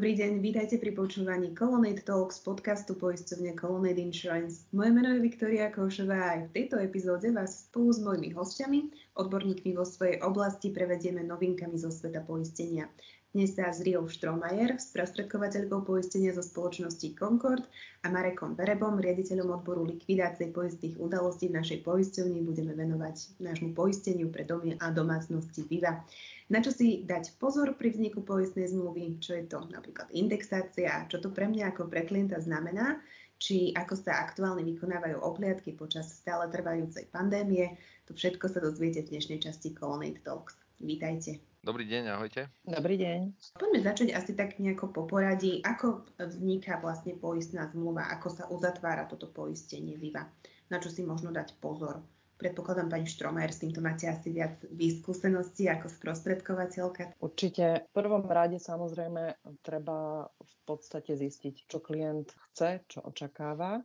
Dobrý deň, vítajte pri počúvaní Colonnade Talks podcastu poisťovne Colonnade Insurance. Moje meno je Viktoria Košová a aj v tejto epizóde vás spolu s mojimi hostiami, odborníkmi vo svojej oblasti, prevedieme novinkami zo sveta poistenia. Dnes sa s Riou Štromajer, sprostredkovateľkou poistenia zo spoločnosti Concord a Marekom Berebom, riaditeľom odboru likvidácie poistných udalostí v našej poisťovni, budeme venovať nášmu poisteniu pre domy a domácnosti Viva. Na čo si dať pozor pri vzniku poistnej zmluvy, čo je to napríklad indexácia, čo to pre mňa ako pre klienta znamená, či ako sa aktuálne vykonávajú obliadky počas stále trvajúcej pandémie. To všetko sa dozviete v dnešnej časti Colonnade Talks. Vítajte. Dobrý deň, ahojte. Dobrý deň. Poďme začať asi tak nejako po poradí. Ako vzniká vlastne poistná zmluva? Ako sa uzatvára toto poistenie Viva? Na čo si možno dať pozor? Predpokladám, pani Štromer, s týmto máte asi viac výskúseností ako sprostredkovateľka. Určite. V prvom rade samozrejme treba v podstate zistiť, čo klient chce, čo očakáva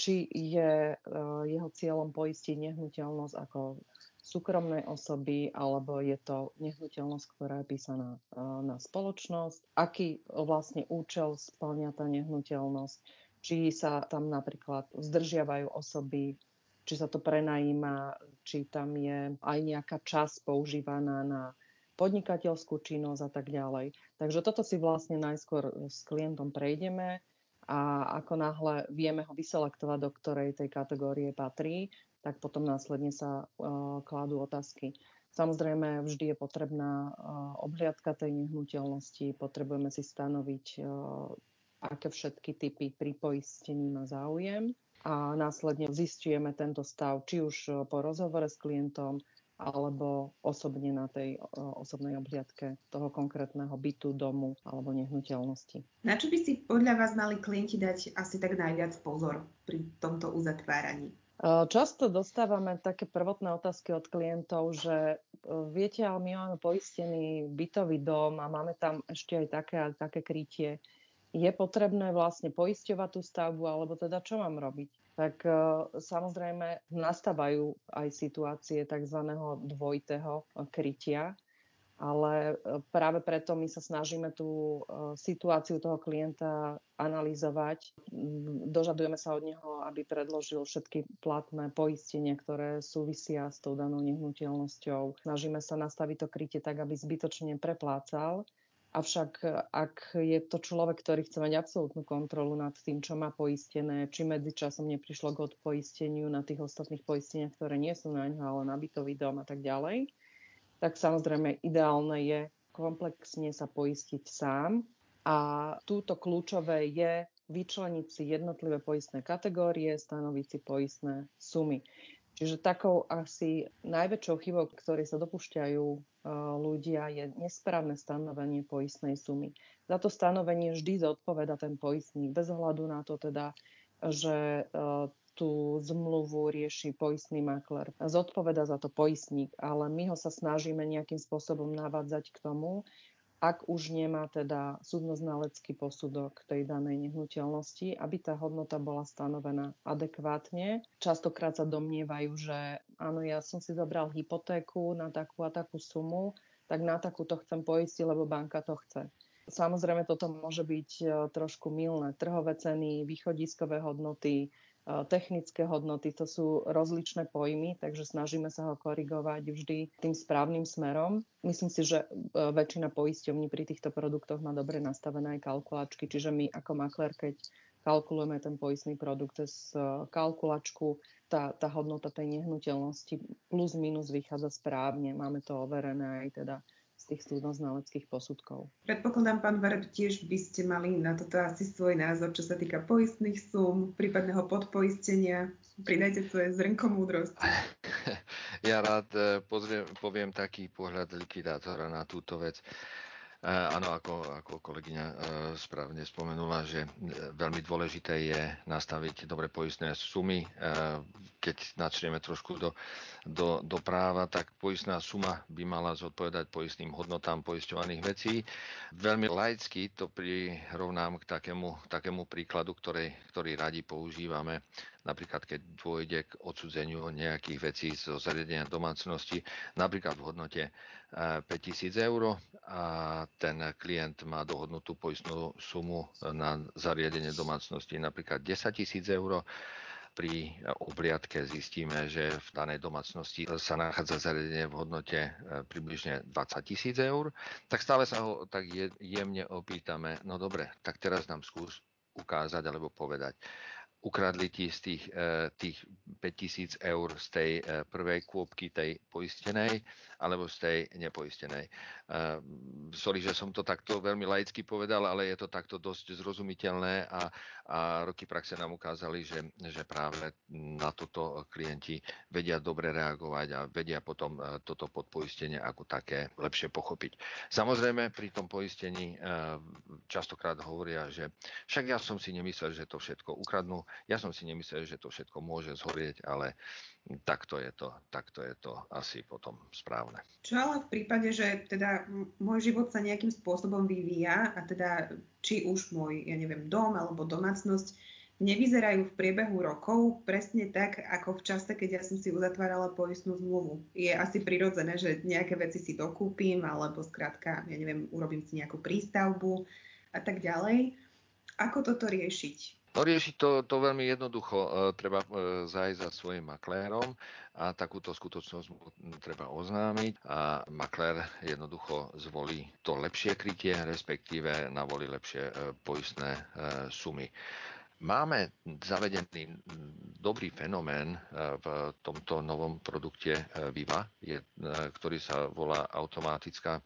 či je uh, jeho cieľom poistiť nehnuteľnosť ako súkromnej osoby, alebo je to nehnuteľnosť, ktorá je písaná e, na spoločnosť, aký vlastne účel splňa tá nehnuteľnosť, či sa tam napríklad zdržiavajú osoby, či sa to prenajíma, či tam je aj nejaká časť používaná na podnikateľskú činnosť a tak ďalej. Takže toto si vlastne najskôr s klientom prejdeme a ako náhle vieme ho vyselektovať, do ktorej tej kategórie patrí, tak potom následne sa uh, kladú otázky. Samozrejme, vždy je potrebná uh, obhliadka tej nehnuteľnosti, potrebujeme si stanoviť, uh, aké všetky typy pripoistení má záujem a následne zistujeme tento stav, či už po rozhovore s klientom, alebo osobne na tej osobnej obhliadke toho konkrétneho bytu, domu alebo nehnuteľnosti. Na čo by si podľa vás mali klienti dať asi tak najviac pozor pri tomto uzatváraní? Často dostávame také prvotné otázky od klientov, že e, viete, ale my máme poistený bytový dom a máme tam ešte aj také také krytie. Je potrebné vlastne poisťovať tú stavbu, alebo teda čo mám robiť? Tak e, samozrejme nastávajú aj situácie tzv. dvojitého krytia, ale e, práve preto my sa snažíme tú e, situáciu toho klienta analyzovať. Dožadujeme sa od neho, aby predložil všetky platné poistenia, ktoré súvisia s tou danou nehnuteľnosťou. Snažíme sa nastaviť to krytie tak, aby zbytočne preplácal. Avšak ak je to človek, ktorý chce mať absolútnu kontrolu nad tým, čo má poistené, či medzičasom neprišlo k odpoisteniu na tých ostatných poisteniach, ktoré nie sú na ňo, ale na bytový dom a tak ďalej, tak samozrejme ideálne je komplexne sa poistiť sám. A túto kľúčové je vyčleniť si jednotlivé poistné kategórie, stanoviť si poistné sumy. Čiže takou asi najväčšou chybou, ktorej sa dopúšťajú e, ľudia, je nesprávne stanovenie poistnej sumy. Za to stanovenie vždy zodpoveda ten poistník, bez ohľadu na to teda, že e, tú zmluvu rieši poistný makler. Zodpoveda za to poistník, ale my ho sa snažíme nejakým spôsobom navádzať k tomu, ak už nemá teda súdnoznalecký posudok tej danej nehnuteľnosti, aby tá hodnota bola stanovená adekvátne. Častokrát sa domnievajú, že áno, ja som si zobral hypotéku na takú a takú sumu, tak na takúto chcem poistiť, lebo banka to chce. Samozrejme, toto môže byť e, trošku milné. Trhové ceny, východiskové hodnoty, technické hodnoty, to sú rozličné pojmy, takže snažíme sa ho korigovať vždy tým správnym smerom. Myslím si, že e, väčšina poisťovní pri týchto produktoch má dobre nastavené aj kalkulačky, čiže my ako makler, keď kalkulujeme ten poistný produkt cez e, kalkulačku, tá, tá hodnota tej nehnuteľnosti plus minus vychádza správne. Máme to overené aj teda tých súdnoznaleckých posudkov. Predpokladám, pán Vareb, tiež by ste mali na toto asi svoj názor, čo sa týka poistných súm, prípadného podpoistenia. Pridajte svoje zrnko múdrosti. Ja rád eh, pozriem, poviem taký pohľad likvidátora na túto vec. Eh, áno, ako, ako kolegyňa eh, správne spomenula, že veľmi dôležité je nastaviť dobre poistné sumy. Keď načrieme trošku do, do, do práva, tak poistná suma by mala zodpovedať poistným hodnotám poisťovaných vecí. Veľmi laicky to prirovnám k takému, takému príkladu, ktorý, ktorý radi používame. Napríklad, keď dôjde k odsudzeniu nejakých vecí zo zariadenia domácnosti, napríklad v hodnote 5000 e, eur a ten klient má dohodnutú poistnú sumu na zariadenie domácnosti napríklad 10 tisíc eur, pri obliadke zistíme, že v danej domácnosti sa nachádza zariadenie v hodnote e, približne 20 tisíc eur, tak stále sa ho tak jemne opýtame, no dobre, tak teraz nám skús ukázať alebo povedať, ukradli ti z tých, e, tých 5000 eur z tej e, prvej kôpky tej poistenej alebo z tej nepoistenej. Sorry, že som to takto veľmi laicky povedal, ale je to takto dosť zrozumiteľné a, a roky praxe nám ukázali, že, že práve na toto klienti vedia dobre reagovať a vedia potom toto podpoistenie ako také lepšie pochopiť. Samozrejme, pri tom poistení častokrát hovoria, že však ja som si nemyslel, že to všetko ukradnú, ja som si nemyslel, že to všetko môže zhorieť, ale takto je to, takto je to asi potom správne. Čo ale v prípade, že teda môj život sa nejakým spôsobom vyvíja a teda či už môj, ja neviem, dom alebo domácnosť nevyzerajú v priebehu rokov presne tak, ako v čase, keď ja som si uzatvárala poistnú zmluvu. Je asi prirodzené, že nejaké veci si dokúpim, alebo skrátka, ja neviem, urobím si nejakú prístavbu a tak ďalej. Ako toto riešiť? No riešiť to, to veľmi jednoducho. E, treba e, zájsť za svojim maklérom a takúto skutočnosť mu treba oznámiť a maklér jednoducho zvolí to lepšie krytie, respektíve navolí lepšie e, poistné sumy. Máme zavedený dobrý fenomén v tomto novom produkte Viva, ktorý sa volá automatická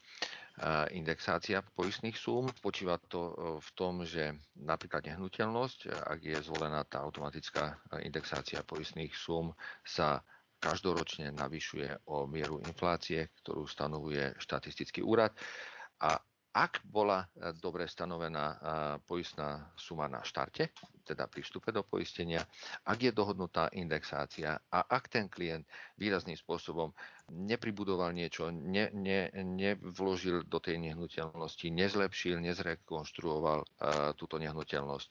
indexácia poistných súm. Počíva to e, v tom, že napríklad nehnuteľnosť, ak je zvolená tá automatická indexácia poistných súm, sa každoročne navyšuje o mieru inflácie, ktorú stanovuje štatistický úrad. A ak bola e, dobre stanovená e, poistná suma na štarte, teda pri vstupe do poistenia, ak je dohodnutá indexácia a ak ten klient výrazným spôsobom nepribudoval niečo, ne, ne, nevložil do tej nehnuteľnosti, nezlepšil, nezrekonštruoval uh, túto nehnuteľnosť,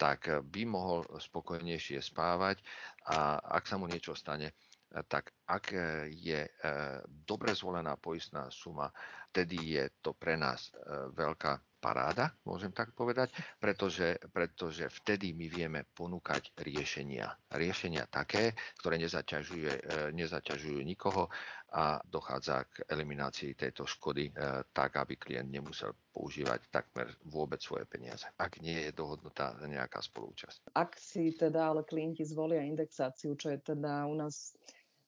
tak by mohol spokojnejšie spávať a ak sa mu niečo stane, tak ak je dobre zvolená poistná suma, vtedy je to pre nás veľká paráda, môžem tak povedať, pretože, pretože vtedy my vieme ponúkať riešenia. Riešenia také, ktoré nezaťažuje, nezaťažujú nikoho a dochádza k eliminácii tejto škody tak, aby klient nemusel používať takmer vôbec svoje peniaze, ak nie je dohodnutá nejaká spolúčasť. Ak si teda ale klienti zvolia indexáciu, čo je teda u nás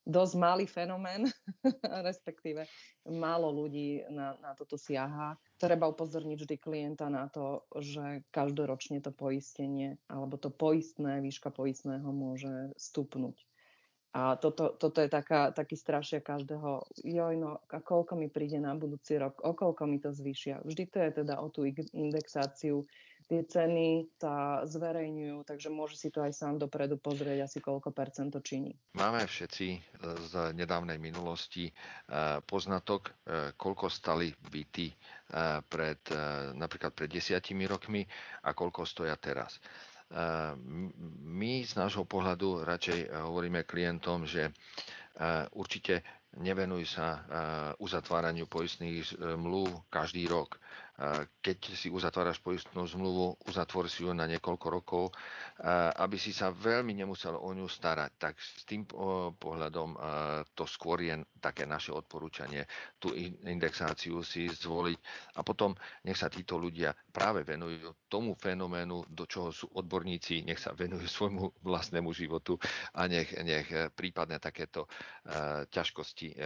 dosť malý fenomén, respektíve málo ľudí na, na toto siaha. Treba upozorniť vždy klienta na to, že každoročne to poistenie alebo to poistné, výška poistného môže stupnúť. A toto, toto je taká, taký strašia každého, joj no, a koľko mi príde na budúci rok, o koľko mi to zvýšia. Vždy to je teda o tú indexáciu tie ceny sa zverejňujú, takže môže si to aj sám dopredu pozrieť, asi koľko percent to činí. Máme všetci e, z nedávnej minulosti e, poznatok, e, koľko stali byty pred, napríklad pred desiatimi rokmi a koľko stoja teraz. My z nášho pohľadu radšej hovoríme klientom, že určite nevenuj sa uzatváraniu poistných mluv každý rok keď si uzatváraš poistnú zmluvu, uzatvor si ju na niekoľko rokov, aby si sa veľmi nemusel o ňu starať. Tak s tým pohľadom to skôr je také naše odporúčanie, tú indexáciu si zvoliť a potom nech sa títo ľudia práve venujú tomu fenoménu, do čoho sú odborníci, nech sa venujú svojmu vlastnému životu a nech, nech prípadne takéto ťažkosti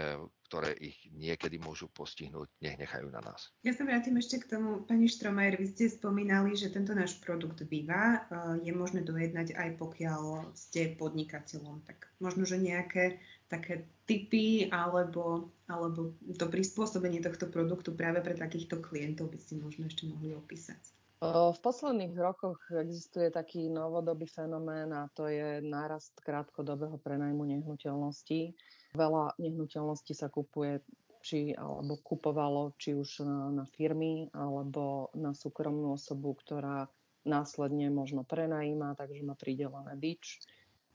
ktoré ich niekedy môžu postihnúť, nech nechajú na nás. Ja sa vrátim ešte k tomu, pani Štromajer, vy ste spomínali, že tento náš produkt Viva eh, je možné dojednať aj pokiaľ ste podnikateľom. Tak možno, že nejaké také typy alebo, alebo to prispôsobenie tohto produktu práve pre takýchto klientov by ste možno ešte mohli opísať. V posledných rokoch existuje taký novodobý fenomén a to je nárast krátkodobého prenajmu nehnuteľností. Veľa nehnuteľností sa kupuje či, alebo kupovalo či už na, na firmy alebo na súkromnú osobu, ktorá následne možno prenajíma, takže má pridelené bič.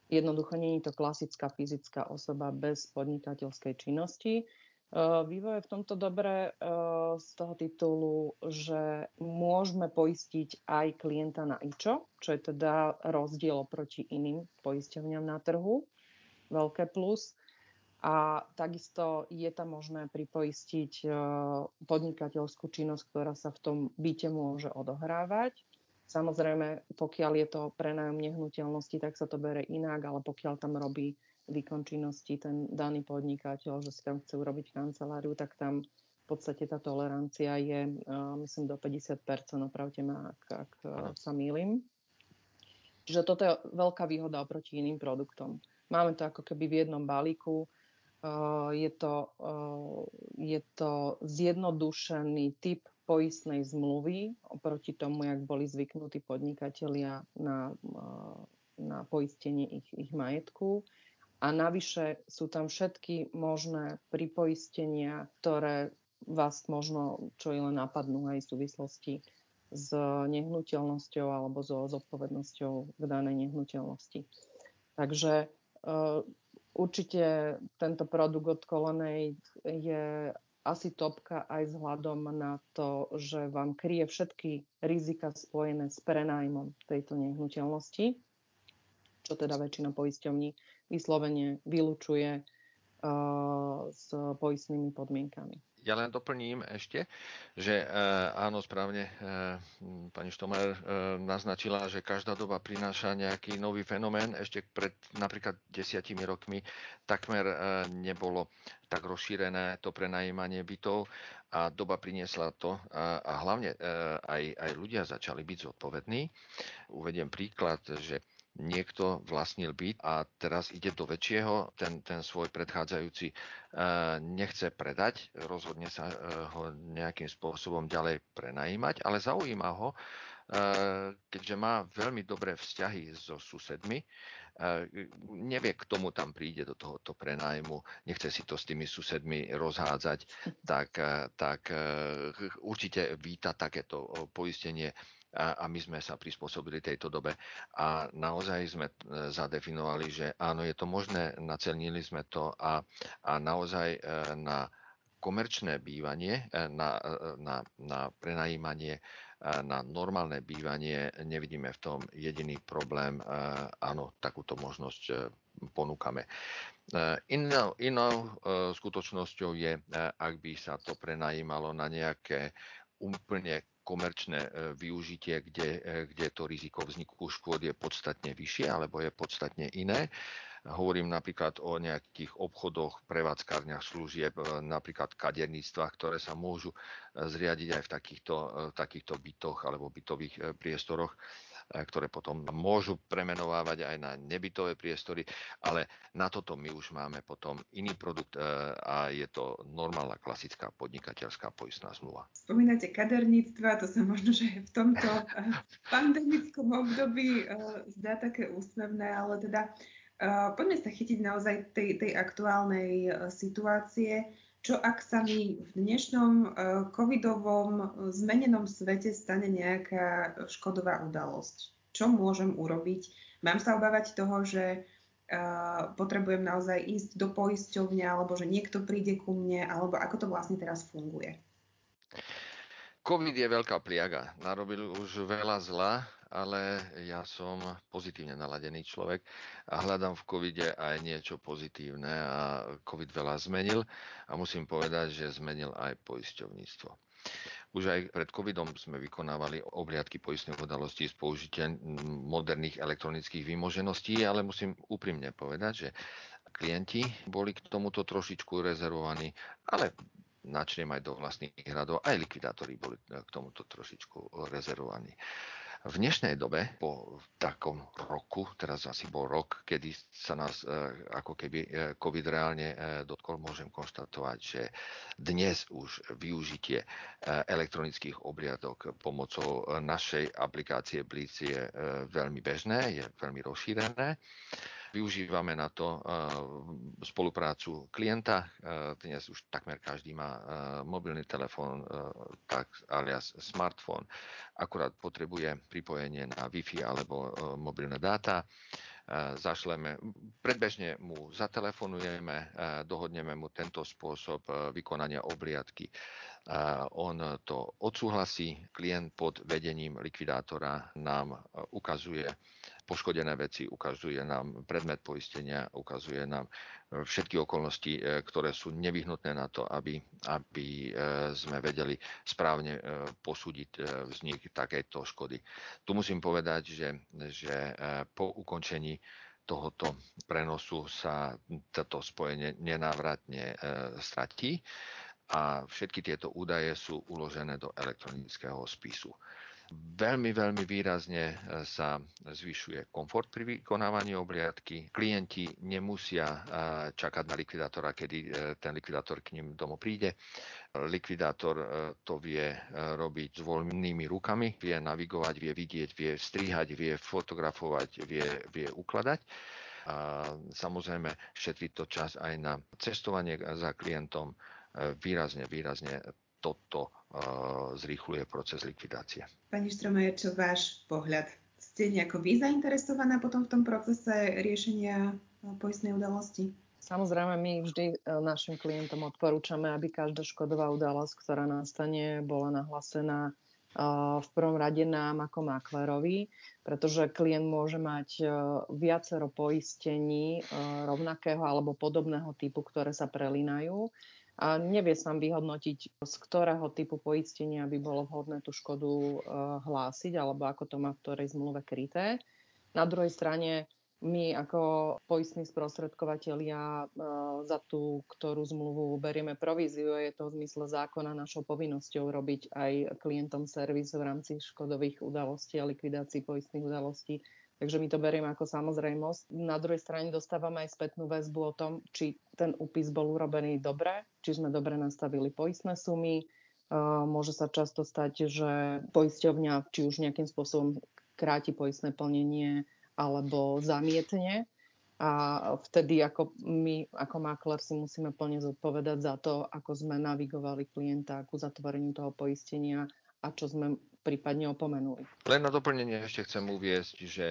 Jednoducho nie je to klasická fyzická osoba bez podnikateľskej činnosti. Eh, vývoj je v tomto dobré eh, z toho titulu, že môžeme poistiť aj klienta na IČO, čo je teda rozdiel oproti iným poisťovňam na trhu. Veľké plus. A takisto je tam možné pripoistiť eh, podnikateľskú činnosť, ktorá sa v tom byte môže odohrávať. Samozrejme, pokiaľ je to prenájom nehnuteľnosti, tak sa to bere inak, ale pokiaľ tam robí výkon činnosti ten daný podnikateľ, že si tam chce urobiť kanceláriu, tak tam v podstate tá tolerancia je, myslím, do 50%, opravte ma, ak, ak sa mýlim. Čiže toto je veľká výhoda oproti iným produktom. Máme to ako keby v jednom balíku. Je to, je to zjednodušený typ poistnej zmluvy oproti tomu, jak boli zvyknutí podnikatelia na, na poistenie ich, ich majetku. A navyše sú tam všetky možné pripoistenia, ktoré vás možno čo i len napadnú aj v súvislosti s nehnuteľnosťou alebo so zodpovednosťou v danej nehnuteľnosti. Takže uh, určite tento produkt od Colonnade je asi topka aj vzhľadom na to, že vám kryje všetky rizika spojené s prenájmom tejto nehnuteľnosti čo teda väčšina poisťovní vyslovene vylučuje uh, s poistnými podmienkami. Ja len doplním ešte, že e, áno, správne e, pani Štomer naznačila, že každá doba prináša nejaký nový fenomén. Ešte pred napríklad desiatimi rokmi takmer nebolo tak rozšírené to prenajímanie bytov a doba priniesla to a hlavne aj, aj ľudia začali byť zodpovední. Uvediem príklad, že niekto vlastnil byt a teraz ide do väčšieho, ten, ten svoj predchádzajúci e, nechce predať, rozhodne sa e, ho nejakým spôsobom ďalej prenajímať, ale zaujíma ho, e, keďže má veľmi dobré vzťahy so susedmi, nevie, k tomu tam príde do tohoto prenájmu, nechce si to s tými susedmi rozhádzať, tak, tak určite víta takéto poistenie a, a my sme sa prispôsobili tejto dobe a naozaj sme e, zadefinovali, že áno, je to možné, nacelnili sme to a, a naozaj e, na komerčné bývanie, e, na, na, na prenajímanie, na normálne bývanie nevidíme v tom jediný problém. Áno, takúto možnosť ponúkame. Inou, inou skutočnosťou je, ak by sa to prenajímalo na nejaké úplne komerčné e, využitie, kde, e, kde to riziko vzniku škôd je podstatne vyššie alebo je podstatne iné. Hovorím napríklad o nejakých obchodoch, prevádzkárniach služieb, e, napríklad kaderníctvách, ktoré sa môžu zriadiť aj v takýchto, takýchto bytoch alebo bytových priestoroch ktoré potom môžu premenovávať aj na nebytové priestory, ale na toto my už máme potom iný produkt e, a je to normálna klasická podnikateľská poistná zmluva. Spomínate kaderníctva, to sa možno, že v tomto e, pandemickom období e, zdá také úsmevné, ale teda poďme sa chytiť naozaj tej, tej aktuálnej situácie. Čo ak sa mi v dnešnom uh, covidovom uh, zmenenom svete stane nejaká škodová udalosť? Čo môžem urobiť? Mám sa obávať toho, že uh, potrebujem naozaj ísť do poisťovne, alebo že niekto príde ku mne, alebo ako to vlastne teraz funguje? COVID je veľká pliaga. Narobil už veľa zla, ale ja som pozitívne naladený človek a hľadám v covide aj niečo pozitívne a COVID veľa zmenil a musím povedať, že zmenil aj poisťovníctvo. Už aj pred covidom sme vykonávali obliadky poistných udalostí s použitím moderných elektronických výmožeností, ale musím úprimne povedať, že klienti boli k tomuto trošičku rezervovaní, ale načriem aj do vlastných hradov, aj likvidátori boli k tomuto trošičku rezervovaní. V dnešnej dobe, po takom roku, teraz asi bol rok, kedy sa nás ako keby COVID reálne dotkol, môžem konštatovať, že dnes už využitie elektronických obliadok pomocou našej aplikácie Blitz je veľmi bežné, je veľmi rozšírené. Využívame na to spoluprácu klienta. Dnes už takmer každý má mobilný telefón, tak alias smartfón. Akurát potrebuje pripojenie na Wi-Fi alebo mobilné dáta zašleme, predbežne mu zatelefonujeme, dohodneme mu tento spôsob vykonania obliadky. On to odsúhlasí, klient pod vedením likvidátora nám ukazuje poškodené veci, ukazuje nám predmet poistenia, ukazuje nám e, všetky okolnosti, e, ktoré sú nevyhnutné na to, aby, aby e, sme vedeli správne posúdiť vznik takejto škody. Tu musím povedať, že, že po ukončení tohoto prenosu sa toto spojenie nenávratne stratí a všetky tieto údaje sú uložené do elektronického spisu. Veľmi, veľmi výrazne e, sa zvyšuje komfort pri vykonávaní obliadky. Klienti nemusia e, čakať na likvidátora, kedy e, ten likvidátor k ním domov príde. Likvidátor to vie robiť s voľnými rukami, vie navigovať, vie vidieť, vie strihať, vie fotografovať, vie, vie ukladať. A samozrejme šetrí to čas aj na cestovanie za klientom. Výrazne, výrazne toto uh, zrýchluje proces likvidácie. Pani Štromajer, čo váš pohľad? Ste nejako vy zainteresovaná potom v tom procese riešenia poistnej udalosti? Samozrejme, my vždy e, našim klientom odporúčame, aby každá škodová udalosť, ktorá nastane, bola nahlásená e, v prvom rade nám ako maklerovi, pretože klient môže mať viacero poistení rovnakého alebo podobného typu, ktoré sa prelínajú a nevie sám vyhodnotiť, z ktorého typu poistenia by bolo vhodné tú škodu uh, hlásiť alebo ako to má v ktorej zmluve kryté. Na druhej strane my ako poistní sprostredkovateľia uh, za tú, ktorú zmluvu berieme províziu, je to v zmysle zákona našou povinnosťou robiť aj klientom servis v rámci škodových udalostí a likvidácií poistných udalostí Takže my to berieme ako samozrejmosť. Na druhej strane dostávame aj spätnú väzbu o tom, či ten úpis bol urobený dobre, či sme dobre nastavili poistné sumy. Môže sa často stať, že poisťovňa či už nejakým spôsobom kráti poistné plnenie alebo zamietne. A vtedy ako my, ako makler, si musíme plne zodpovedať za to, ako sme navigovali klienta k uzatvoreniu toho poistenia a čo sme prípadne opomenuli. Len na doplnenie ešte chcem uviesť, že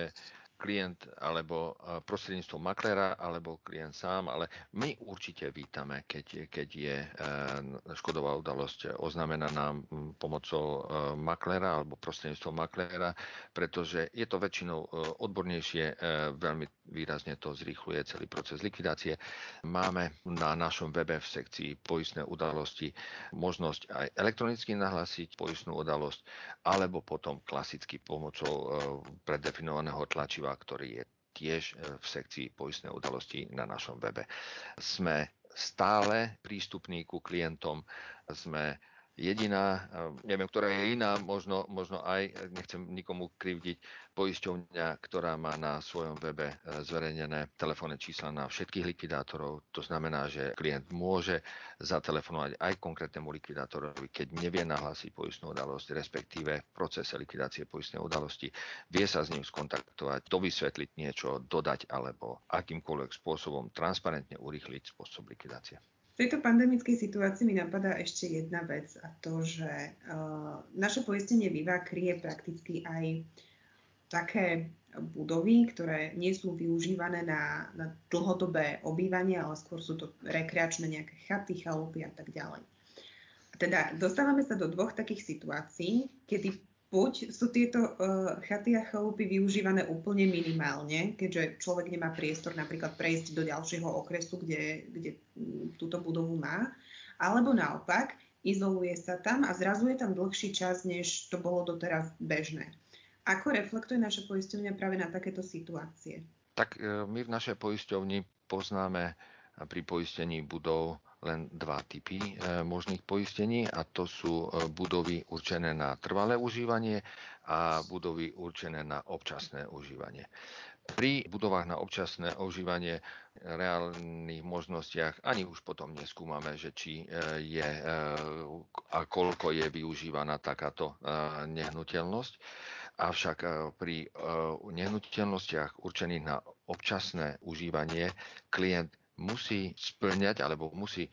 klient alebo prostredníctvom maklera alebo klient sám, ale my určite vítame, keď, keď je e, škodová udalosť oznamená nám pomocou e, maklera alebo prostredníctvom maklera, pretože je to väčšinou odbornejšie, veľmi výrazne to zrýchluje celý proces likvidácie. Máme na našom webe v sekcii poistné udalosti možnosť aj elektronicky nahlásiť poistnú udalosť alebo potom klasicky pomocou predefinovaného tlačiva ktorý je tiež e, v sekcii poistné udalosti na našom webe. Sme stále prístupní ku klientom, sme jediná, neviem, ktorá je iná, možno, možno aj, nechcem nikomu krivdiť, poisťovňa, ktorá má na svojom webe e, zverejnené telefónne čísla na všetkých likvidátorov. To znamená, že klient môže zatelefonovať aj konkrétnemu likvidátorovi, keď nevie nahlásiť poistnú udalosť, respektíve v procese likvidácie poistnej udalosti. Vie sa s ním skontaktovať, dovysvetliť niečo, dodať alebo akýmkoľvek spôsobom transparentne urýchliť spôsob likvidácie. Tejto pandemickej situácii mi napadá ešte jedna vec a to, že uh, naše poistenie Viva kryje prakticky aj také budovy, ktoré nie sú využívané na, na dlhodobé obývanie, ale skôr sú to rekreačné nejaké chaty, chalupy a tak ďalej. Teda dostávame sa do dvoch takých situácií, kedy buď sú tieto uh, chaty a chalupy využívané úplne minimálne, keďže človek nemá priestor napríklad prejsť do ďalšieho okresu, kde, kde túto budovu má, alebo naopak, izoluje sa tam a zrazu je tam dlhší čas, než to bolo doteraz bežné. Ako reflektuje naša poisťovňa práve na takéto situácie? Tak e, my v našej poisťovni poznáme pri poistení budov len dva typy možných poistení a to sú budovy určené na trvalé užívanie a budovy určené na občasné užívanie. Pri budovách na občasné užívanie reálnych možnostiach ani už potom neskúmame, že či je a koľko je využívaná takáto nehnuteľnosť. Avšak pri nehnuteľnostiach určených na občasné užívanie klient musí splňať alebo musí e,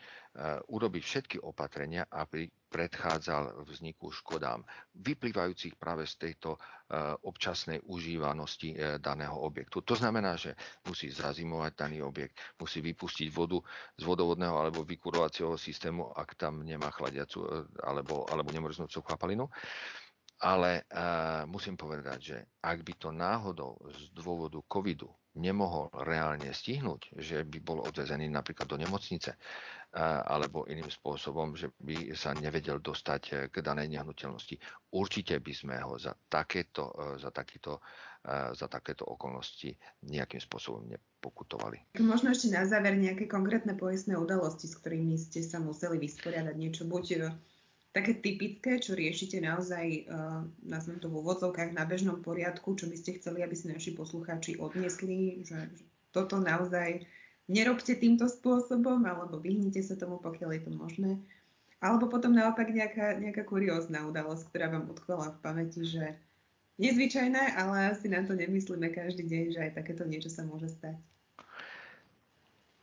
urobiť všetky opatrenia, aby predchádzal vzniku škodám, vyplývajúcich práve z tejto e, občasnej užívanosti e, daného objektu. To znamená, že musí zazimovať daný objekt, musí vypustiť vodu z vodovodného alebo vykurovacieho systému, ak tam nemá chladiacu alebo, alebo nemrznúcu kapalinu. Ale uh, musím povedať, že ak by to náhodou z dôvodu covidu nemohol reálne stihnúť, že by bol odvezený napríklad do nemocnice alebo iným spôsobom, že by sa nevedel dostať e, k danej nehnuteľnosti. Určite by sme ho za takéto, e, za takýto, e, za takéto okolnosti nejakým spôsobom nepokutovali. Možno ešte na záver nejaké konkrétne poistné udalosti, s ktorými ste sa museli vysporiadať niečo buď také typické, čo riešite naozaj, uh, nazvem to v úvodzovkách, na bežnom poriadku, čo by ste chceli, aby si naši poslucháči odniesli, že, že toto naozaj nerobte týmto spôsobom, alebo vyhnite sa tomu, pokiaľ je to možné. Alebo potom naopak nejaká, nejaká kuriózna udalosť, ktorá vám utkvela v pamäti, že nezvyčajné, ale asi na to nemyslíme každý deň, že aj takéto niečo sa môže stať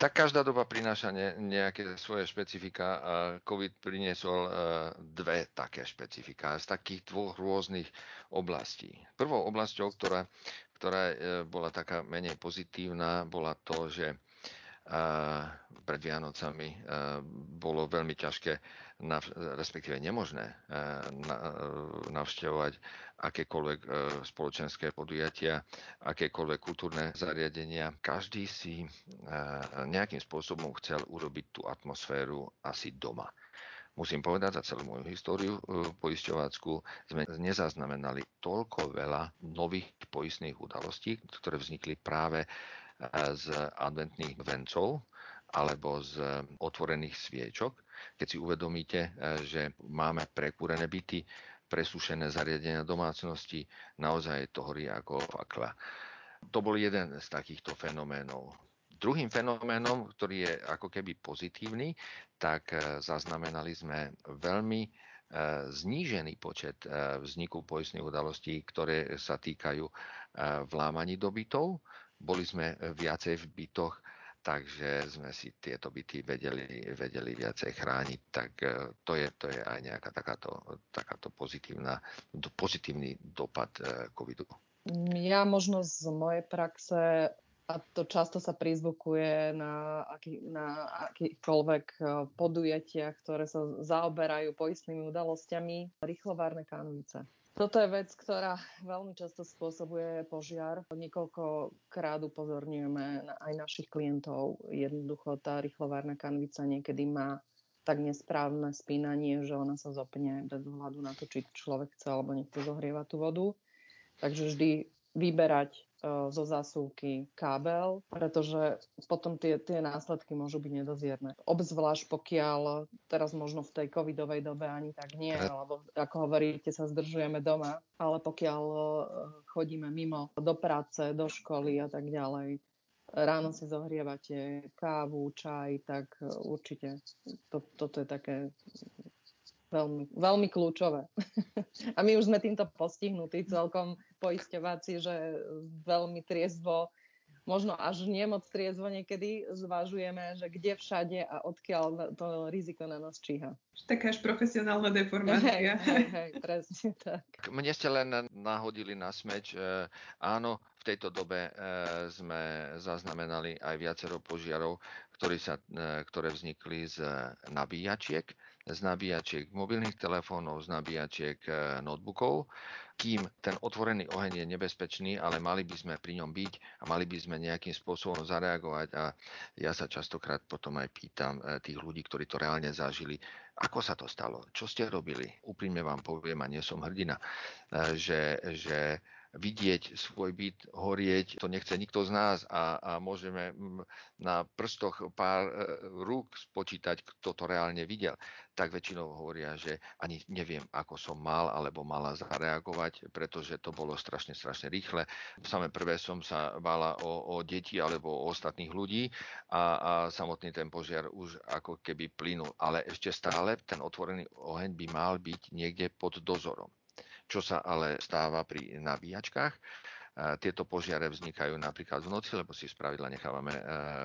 tak každá doba prináša ne, nejaké svoje špecifika a COVID priniesol uh, dve také špecifika z takých dvoch rôznych oblastí. Prvou oblasťou, ktorá, ktorá uh, bola taká menej pozitívna, bola to, že pred Vianocami bolo veľmi ťažké, respektíve nemožné navštevovať akékoľvek e, spoločenské podujatia, akékoľvek kultúrne zariadenia. Každý si e, nejakým spôsobom chcel urobiť tú atmosféru asi doma. Musím povedať, za celú moju históriu e, poisťovácku sme nezaznamenali toľko veľa nových poistných udalostí, ktoré vznikli práve z adventných vencov alebo z otvorených sviečok. Keď si uvedomíte, e, že máme prekúrené byty, presúšené zariadenia domácnosti, naozaj to horí ako fakla. To bol jeden z takýchto fenoménov. Druhým fenoménom, ktorý je ako keby pozitívny, tak e, zaznamenali sme veľmi e, znížený počet vzniku poistných udalostí, ktoré sa týkajú vlámaní do bytov. Boli sme viacej v bytoch, takže sme si tieto byty vedeli, vedeli viacej chrániť. Tak e, to je, to je aj nejaká takáto, takáto pozitívna, pozitívny dopad e, covidu. Ja možno z mojej praxe a to často sa prizvukuje na, aký, na akýchkoľvek podujatiach, ktoré sa zaoberajú poistnými udalosťami, rýchlovárne kanvice. Toto je vec, ktorá veľmi často spôsobuje požiar. Niekoľkokrát upozorňujeme aj našich klientov. Jednoducho tá rýchlovárna kanvica niekedy má tak nesprávne spínanie, že ona sa zopne bez ohľadu na to, či človek chce alebo nechce zohrievať tú vodu. Takže vždy vyberať zo zásuvky kábel, pretože potom tie, tie následky môžu byť nedozierne. Obzvlášť pokiaľ teraz možno v tej covidovej dobe ani tak nie, alebo ako hovoríte, sa zdržujeme doma, ale pokiaľ e, chodíme mimo do práce, do školy a tak ďalej, ráno si zohrievate kávu, čaj, tak určite to, toto je také veľmi, veľmi kľúčové. A my už sme týmto postihnutí celkom poisťováci, že veľmi triezvo možno až nemoc triezvo niekedy zvažujeme, že kde všade a odkiaľ to riziko na nás číha. Taká až profesionálna deformácia. Hej, hej, hej, presne tak. Mne ste len nahodili na smeč. E, áno, v tejto dobe e, sme zaznamenali aj viacero požiarov, ktoré, sa, e, ktoré vznikli z nabíjačiek z nabíjačiek mobilných telefónov, z nabíjačiek e, notebookov, kým ten otvorený oheň je nebezpečný, ale mali by sme pri ňom byť a mali by sme nejakým spôsobom zareagovať a ja sa častokrát potom aj pýtam e, tých ľudí, ktorí to reálne zažili, ako sa to stalo, čo ste robili. Úprimne vám poviem, a nie som hrdina, e, že, že vidieť svoj byt horieť, to nechce nikto z nás a, a môžeme na prstoch pár e, rúk spočítať, kto to reálne videl, tak väčšinou hovoria, že ani neviem, ako som mal alebo mala zareagovať, pretože to bolo strašne, strašne rýchle. Samé prvé som sa bála o, o deti alebo o ostatných ľudí a, a samotný ten požiar už ako keby plynul. Ale ešte stále ten otvorený oheň by mal byť niekde pod dozorom čo sa ale stáva pri nabíjačkách. Tieto požiare vznikajú napríklad v noci, lebo si spravidla nechávame e,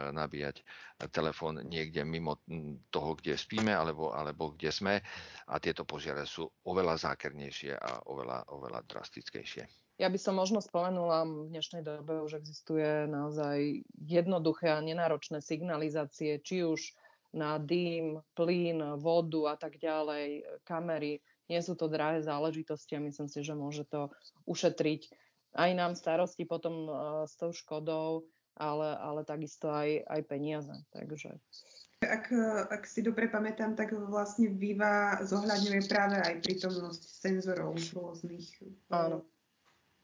nabíjať telefón niekde mimo toho, kde spíme alebo, alebo kde sme a tieto požiare sú oveľa zákernejšie a oveľa, oveľa drastickejšie. Ja by som možno spomenula, v dnešnej dobe už existuje naozaj jednoduché a nenáročné signalizácie, či už na dým, plyn, vodu a tak ďalej, kamery. Nie sú to drahé záležitosti a myslím si, že môže to ušetriť aj nám starosti potom uh, s tou škodou, ale, ale takisto aj, aj peniaze. Takže. Ak, ak si dobre pamätám, tak vlastne Viva zohľadňuje práve aj prítomnosť senzorov rôznych Áno.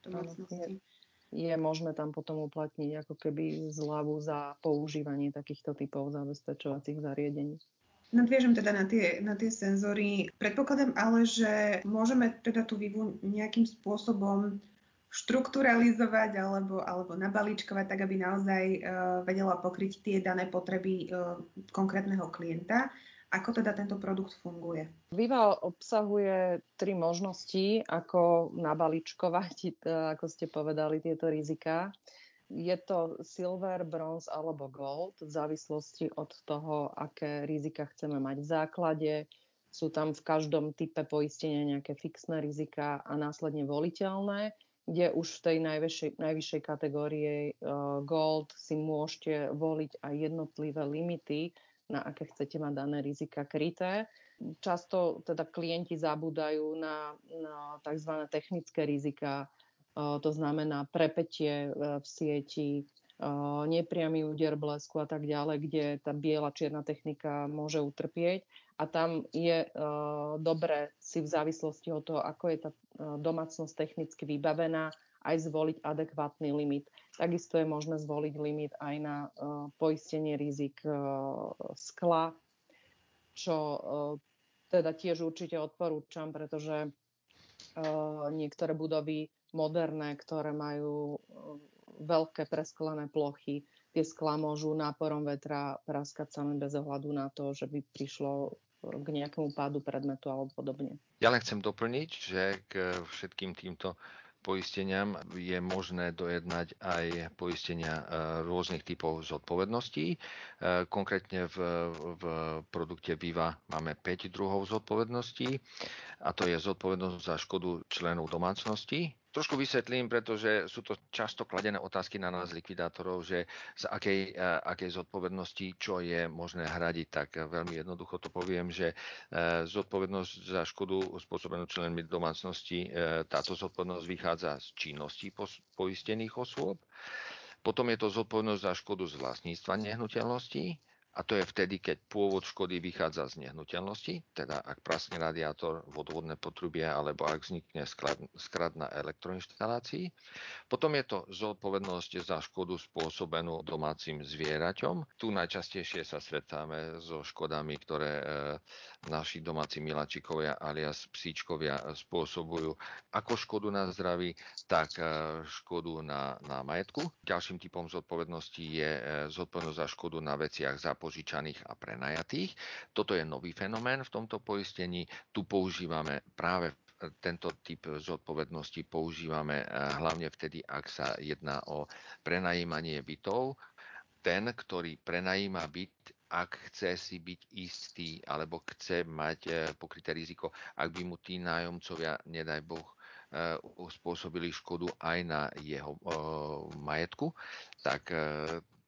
domácností. Je, je možné tam potom uplatniť ako keby zľavu za používanie takýchto typov zabezpečovacích zariadení. Nadviežem teda na tie, na tie senzory. Predpokladám ale, že môžeme teda tú vývu nejakým spôsobom štrukturalizovať alebo, alebo nabalíčkovať tak, aby naozaj uh, vedela pokryť tie dané potreby uh, konkrétneho klienta. Ako teda tento produkt funguje? Viva obsahuje tri možnosti, ako nabalíčkovať, ako ste povedali, tieto rizika. Je to silver, bronze alebo gold v závislosti od toho, aké rizika chceme mať v základe. Sú tam v každom type poistenia nejaké fixné rizika a následne voliteľné, kde už v tej najvyššej, najvyššej kategórie uh, gold si môžete voliť aj jednotlivé limity, na aké chcete mať dané rizika kryté. Často teda klienti zabúdajú na, na tzv. technické rizika, to znamená prepetie e, v sieti, nepriamy úder blesku a tak ďalej, kde tá biela čierna technika môže utrpieť. A tam je dobré si v závislosti od toho, ako je tá domácnosť technicky vybavená, aj zvoliť adekvátny limit. Takisto je možné zvoliť limit aj na poistenie rizik skla, čo teda tiež určite odporúčam, pretože niektoré budovy moderné, ktoré majú eh, veľké presklené plochy. Tie skla môžu náporom vetra praskať sami bez ohľadu na to, že by prišlo eh, k nejakému pádu predmetu alebo podobne. Ja len chcem doplniť, že k všetkým týmto poisteniam je možné dojednať aj poistenia eh, rôznych typov zodpovedností. Konkrétne v, v produkte Viva máme 5 druhov zodpovedností a to je zodpovednosť za škodu členov domácnosti, Trošku vysvetlím, pretože sú to často kladené otázky na nás likvidátorov, že z akej, e, akej zodpovednosti čo je možné hradiť. Tak veľmi jednoducho to poviem, že e, zodpovednosť za škodu spôsobenú členmi domácnosti, e, táto zodpovednosť vychádza z činnosti poistených osôb. Potom je to zodpovednosť za škodu z vlastníctva nehnuteľností a to je vtedy, keď pôvod škody vychádza z nehnuteľnosti, teda ak praskne radiátor, vodovodné potrubie alebo ak vznikne skrad na elektroinštalácii. Potom je to zodpovednosť za škodu spôsobenú domácim zvieraťom. Tu najčastejšie sa stretáme so škodami, ktoré e, naši domáci milačikovia alias psíčkovia spôsobujú ako škodu na zdraví, tak e, škodu na, na majetku. Ďalším typom zodpovednosti je e, zodpovednosť za škodu na veciach za požičaných a prenajatých. Toto je nový fenomén v tomto poistení. Tu používame práve tento typ zodpovednosti používame eh, hlavne vtedy, ak sa jedná o prenajímanie bytov. Ten, ktorý prenajíma byt, ak chce si byť istý alebo chce mať eh, pokryté riziko, ak by mu tí nájomcovia, nedaj Boh, spôsobili škodu aj na jeho majetku, tak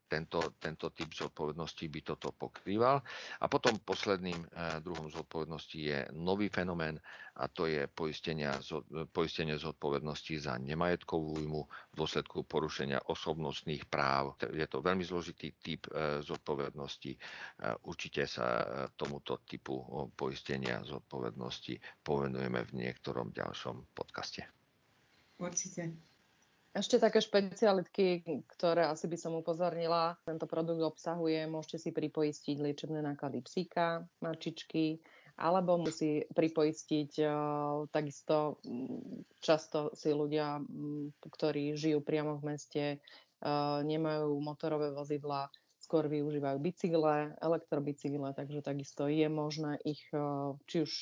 tento, tento typ zodpovednosti by toto pokrýval. A potom posledným eh, druhom zodpovednosti je nový fenomén a to je poistenie zodpovednosti za nemajetkovú újmu v dôsledku porušenia osobnostných práv. Je to veľmi zložitý typ eh, zodpovednosti. Eh, určite sa tomuto typu poistenia zodpovednosti povenujeme v niektorom ďalšom podcaste. Určite. Ešte také špecialitky, ktoré asi by som upozornila. Tento produkt obsahuje, môžete si pripoistiť liečebné náklady psíka, mačičky, alebo musí pripoistiť uh, takisto často si ľudia, ktorí žijú priamo v meste, uh, nemajú motorové vozidla, skôr využívajú bicykle, elektrobicykle, takže takisto je možné ich uh, či už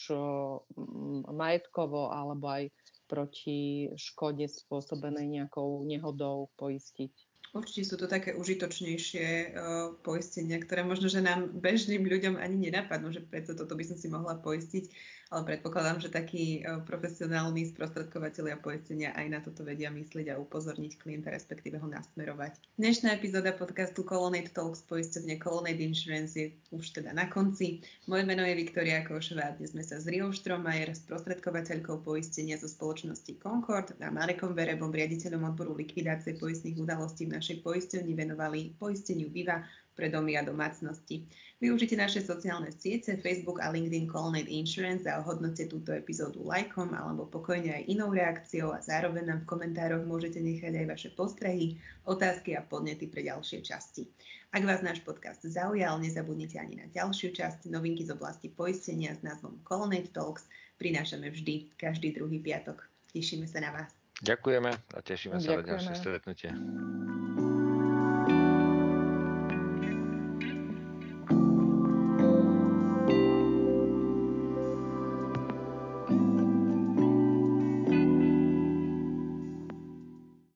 majetkovo alebo aj proti škode spôsobenej nejakou nehodou poistiť. Určite sú to také užitočnejšie uh, poistenia, ktoré možno, že nám bežným ľuďom ani nenapadnú, že preto toto by som si mohla poistiť ale predpokladám, že takí e, profesionálni sprostredkovateľia poistenia aj na toto vedia myslieť a upozorniť klienta, respektíve ho nasmerovať. Dnešná epizóda podcastu Colonnade Talks poisťovne Colonnade Insurance je už teda na konci. Moje meno je Viktoria Košová a dnes sme sa s Riou Štromajer, sprostredkovateľkou poistenia zo spoločnosti Concord a Marekom Verebom, riaditeľom odboru likvidácie poistných udalostí v našej poisťovni venovali poisteniu Viva pre domy a domácnosti. Využite naše sociálne siete Facebook a LinkedIn Colonnade Insurance a ohodnote túto epizódu lajkom alebo pokojne aj inou reakciou a zároveň nám v komentároch môžete nechať aj vaše postrehy, otázky a podnety pre ďalšie časti. Ak vás náš podcast zaujal, nezabudnite ani na ďalšiu časť novinky z oblasti poistenia s názvom Colonnade Talks. Prinášame vždy každý druhý piatok. Tešíme sa na vás. Ďakujeme a tešíme sa Ďakujeme. na ďalšie stretnutie.